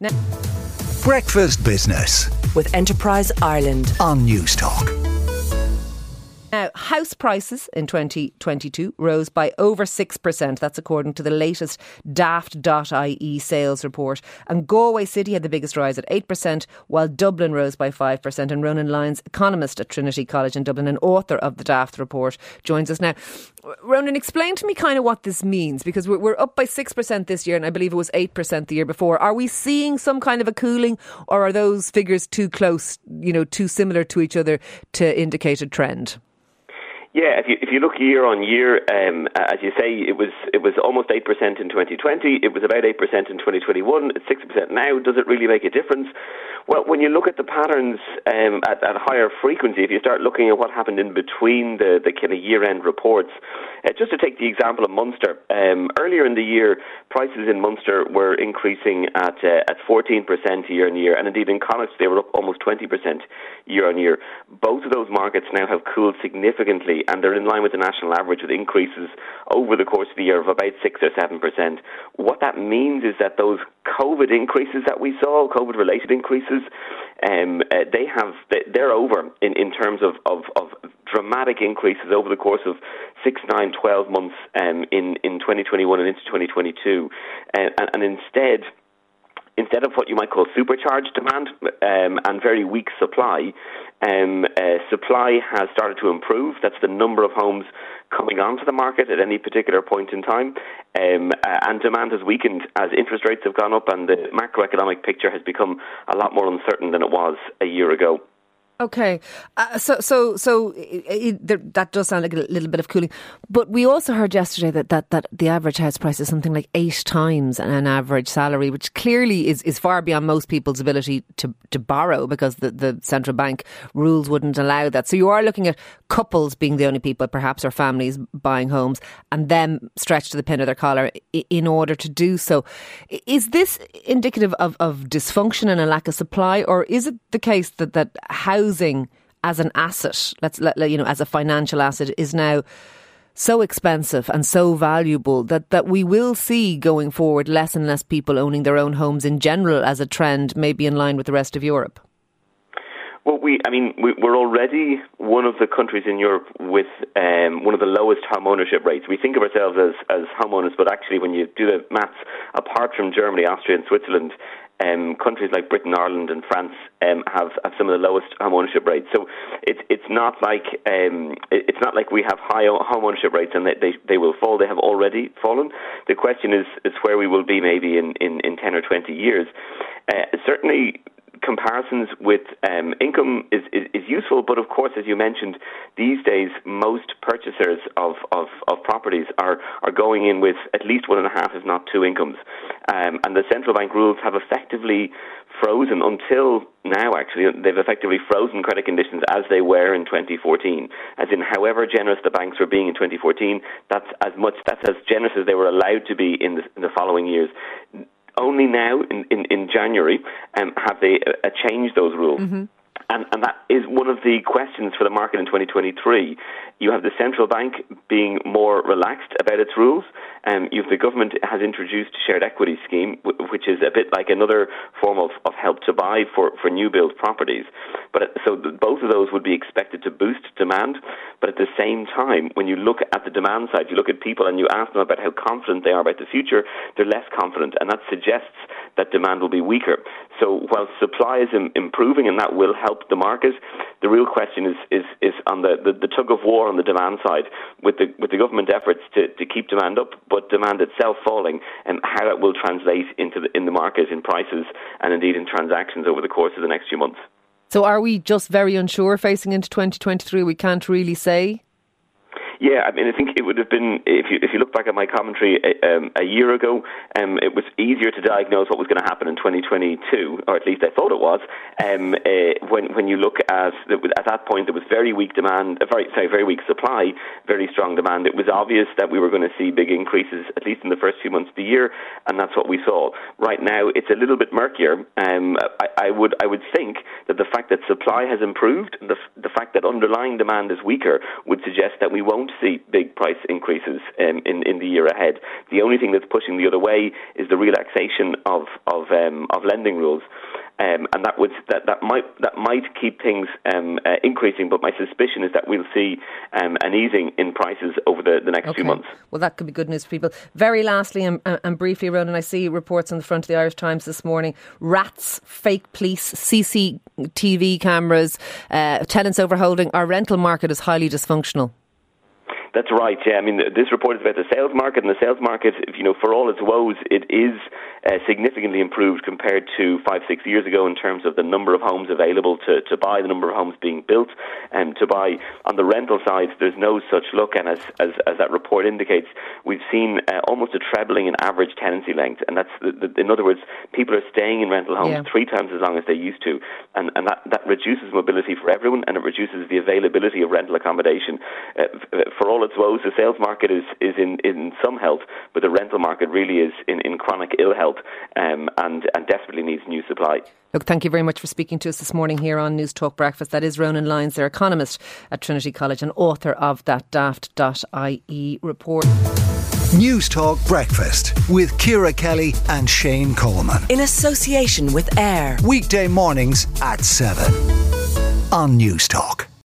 Now- Breakfast Business with Enterprise Ireland on Newstalk. Now, house prices in 2022 rose by over 6%. That's according to the latest daft.ie sales report. And Galway City had the biggest rise at 8%, while Dublin rose by 5%. And Ronan Lyons, economist at Trinity College in Dublin and author of the Daft report, joins us now. Ronan, explain to me kind of what this means because we're, up by 6% this year, and I believe it was 8% the year before. Are we seeing some kind of a cooling, or are those figures too close, you know, too similar to each other to indicate a trend? Yeah, if you if you look year on year, um, as you say, it was it was almost eight percent in 2020. It was about eight percent in 2021. It's six percent now. Does it really make a difference? Well, when you look at the patterns um, at, at higher frequency, if you start looking at what happened in between the the kind of year end reports, uh, just to take the example of Munster, um, earlier in the year, prices in Munster were increasing at uh, at 14% year on year, and indeed in Connacht they were up almost 20% year on year. Both of those markets now have cooled significantly and they're in line with the national average with increases over the course of the year of about 6 or 7%. What that means is that those COVID increases that we saw, COVID related increases, um, uh, they have they're over in, in terms of, of, of dramatic increases over the course of six, nine, twelve months um, in in 2021 and into 2022, uh, and, and instead instead of what you might call supercharged demand um, and very weak supply, um, uh, supply has started to improve. That's the number of homes coming onto the market at any particular point in time. Um, uh, and demand has weakened as interest rates have gone up and the macroeconomic picture has become a lot more uncertain than it was a year ago. Okay, uh, so so so it, it, that does sound like a little bit of cooling, but we also heard yesterday that, that, that the average house price is something like eight times an average salary, which clearly is, is far beyond most people's ability to, to borrow because the, the central bank rules wouldn't allow that. So you are looking at couples being the only people, perhaps, or families buying homes, and them stretched to the pin of their collar in order to do so. Is this indicative of, of dysfunction and a lack of supply, or is it the case that that house housing as an asset, let's let you know, as a financial asset, is now so expensive and so valuable that, that we will see going forward less and less people owning their own homes in general as a trend, maybe in line with the rest of Europe? Well, we, I mean, we, are already one of the countries in Europe with um, one of the lowest home ownership rates. We think of ourselves as, as homeowners, but actually, when you do the maths, apart from Germany, Austria, and Switzerland, um, countries like Britain, Ireland, and France um, have, have some of the lowest home ownership rates. So it's it's not like um, it's not like we have high home ownership rates and they, they they will fall. They have already fallen. The question is is where we will be maybe in, in, in ten or twenty years. Uh, certainly, comparisons with um, income is, is, is, useful, but of course, as you mentioned, these days most purchasers of, of, of, properties are, are going in with at least one and a half, if not two incomes. Um, and the central bank rules have effectively frozen until now, actually, they've effectively frozen credit conditions as they were in 2014. As in, however generous the banks were being in 2014, that's as much, that's as generous as they were allowed to be in the, in the following years only now in, in, in January um, have they uh, changed those rules. Mm-hmm. And, and that is one of the questions for the market in 2023. You have the central bank being more relaxed about its rules. Um, you've the government has introduced a shared equity scheme, which is a bit like another form of, of help to buy for, for new build properties. But so both of those would be expected to boost demand. But at the same time, when you look at the demand side, you look at people and you ask them about how confident they are about the future, they're less confident, and that suggests that demand will be weaker. So while supply is improving and that will help the market, the real question is is, is on the, the, the, tug of war on the demand side with the with the government efforts to, to keep demand up, but demand itself falling, and how that will translate into the, in the market in prices and indeed in transactions over the course of the next few months. So are we just very unsure facing into 2023? We can't really say. Yeah, I mean, I think it would have been if you if you look back at my commentary uh, um, a year ago, um, it was easier to diagnose what was going to happen in 2022, or at least I thought it was. Um, uh, when when you look at at that point, there was very weak demand, uh, very sorry, very weak supply, very strong demand. It was obvious that we were going to see big increases, at least in the first few months of the year, and that's what we saw. Right now, it's a little bit murkier. Um, I, I would I would think that the fact that supply has improved, the the fact that underlying demand is weaker, would suggest that we won't see big price increases um, in in the year ahead. The only thing that's pushing the other way is the relaxation of of um, of lending rules. Um, and that would that, that might that might keep things um, uh, increasing. But my suspicion is that we'll see um, an easing in prices over the, the next okay. few months. Well, that could be good news for people. Very lastly and, and briefly, Ronan, I see reports on the front of the Irish Times this morning: rats, fake police, CCTV cameras, uh, tenants overholding. Our rental market is highly dysfunctional. That's right. Yeah, I mean, this report is about the sales market, and the sales market, you know, for all its woes, it is uh, significantly improved compared to five, six years ago in terms of the number of homes available to, to buy, the number of homes being built, and to buy. On the rental side, there's no such look, and as as, as that report indicates, we've seen uh, almost a trebling in average tenancy length, and that's the, the, in other words, people are staying in rental homes yeah. three times as long as they used to, and and that that reduces mobility for everyone, and it reduces the availability of rental accommodation uh, for all its woes, the sales market is, is in, in some health, but the rental market really is in, in chronic ill health um, and, and desperately needs new supply. Look, thank you very much for speaking to us this morning here on Newstalk Breakfast. That is Ronan Lyons, their economist at Trinity College and author of that daft.ie report. Newstalk Breakfast with Ciara Kelly and Shane Coleman. In association with AIR. Weekday mornings at 7 on Newstalk.